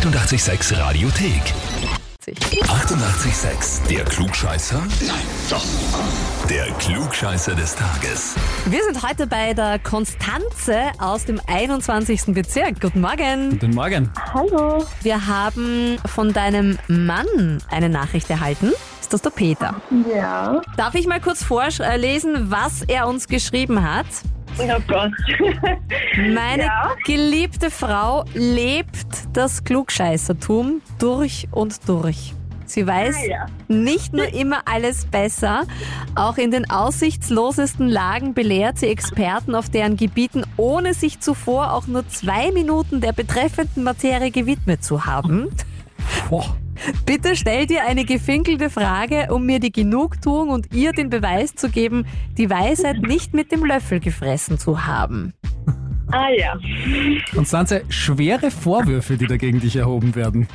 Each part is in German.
886 Radiothek. 88,6. Der Klugscheißer? Nein, doch. Der Klugscheißer des Tages. Wir sind heute bei der Konstanze aus dem 21. Bezirk. Guten Morgen. Guten Morgen. Hallo. Wir haben von deinem Mann eine Nachricht erhalten. Ist das der Peter? Ja. Darf ich mal kurz vorlesen, was er uns geschrieben hat? Oh Gott. Meine Ja. geliebte Frau lebt das Klugscheißertum durch und durch. Sie weiß Ah, ja. nicht nur immer alles besser, auch in den aussichtslosesten Lagen belehrt sie Experten auf deren Gebieten, ohne sich zuvor auch nur zwei Minuten der betreffenden Materie gewidmet zu haben. Boah. Bitte stell dir eine gefinkelte Frage, um mir die Genugtuung und ihr den Beweis zu geben, die Weisheit nicht mit dem Löffel gefressen zu haben. Ah ja. Konstanze, schwere Vorwürfe, die da gegen dich erhoben werden.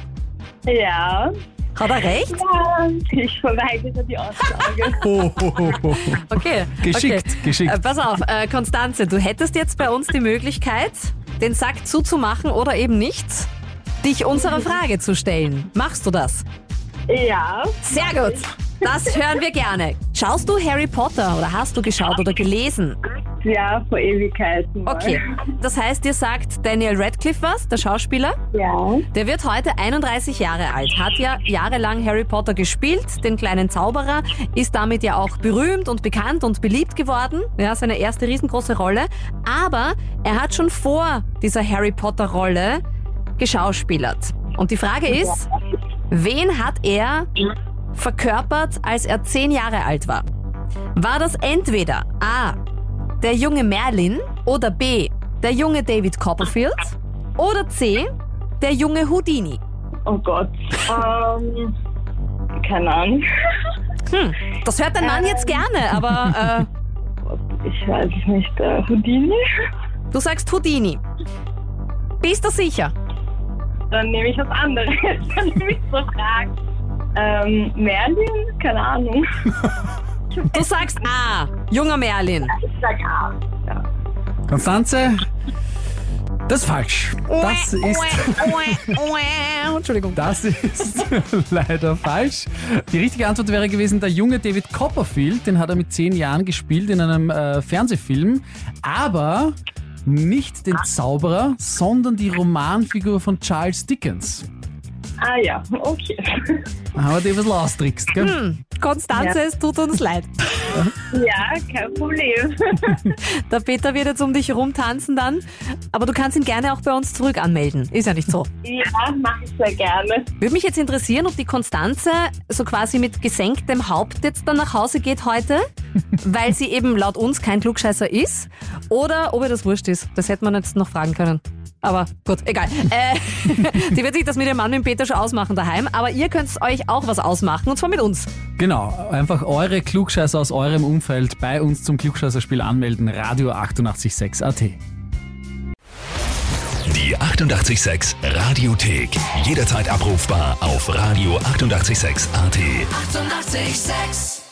Ja. Hat er recht? Ja, Ich verweigere die Aussage. Ho, ho, ho, ho. Okay. Geschickt, okay. geschickt. Äh, pass auf, äh, Konstanze, du hättest jetzt bei uns die Möglichkeit, den Sack zuzumachen oder eben nicht, dich unserer Frage zu stellen. Machst du das? ja. Sehr gut. Das hören wir gerne. Schaust du Harry Potter oder hast du geschaut oder gelesen? Ja, vor Ewigkeiten. mal. Okay. Das heißt, dir sagt Daniel Radcliffe was, der Schauspieler? Ja. Der wird heute 31 Jahre alt, hat ja jahrelang Harry Potter gespielt, den kleinen Zauberer, ist damit ja auch berühmt und bekannt und beliebt geworden, ja, seine erste riesengroße Rolle, aber er hat schon vor dieser Harry Potter Rolle geschauspielert. Und die Frage ist, wen hat er verkörpert, als er 10 Jahre alt war? War das entweder A, der junge Merlin oder B, der junge David Copperfield oder C, der junge Houdini? Oh Gott. Ähm, keine Ahnung. Hm, das hört dein Mann jetzt gerne, aber Ich weiß es nicht. Äh, Houdini? äh, du sagst Houdini. Bist du sicher? Dann nehme ich was anderes. Dann nehme ich so Fragen. Ähm, Merlin? Keine Ahnung. Du sagst A, junger Merlin. Ich sag A. Ja. Konstanze, das ist falsch. Das ist, Entschuldigung. das ist leider falsch. Die richtige Antwort wäre gewesen, der junge David Copperfield, den hat er mit zehn Jahren gespielt in einem äh, Fernsehfilm, aber nicht den Zauberer, sondern die Romanfigur von Charles Dickens. Ah ja, okay. Haben wir die ein bisschen austrickst, gell? Hm, Konstanze, Ja. es tut uns leid. Ja, kein Problem. Der Peter wird jetzt um dich rumtanzen dann, aber du kannst ihn gerne auch bei uns zurück anmelden. Ist ja nicht so. Ja, mache ich sehr gerne. Würde mich jetzt interessieren, ob die Konstanze so quasi mit gesenktem Haupt jetzt dann nach Hause geht heute, weil sie eben laut uns kein Klugscheißer ist, oder ob ihr das wurscht ist. Das hätte man jetzt noch fragen können. Aber gut, egal. Äh, die wird sich das mit dem Mann mit dem Peter schon ausmachen daheim, aber ihr könnt euch auch was ausmachen, und zwar mit uns. Genau, einfach eure Klugscheißer aus eurem Umfeld bei uns zum Klugscheißerspiel anmelden. Radio 886 AT. Die 88,6 Radiothek. Jederzeit abrufbar auf radio886.at. 88,6. Eighty-eight, sex.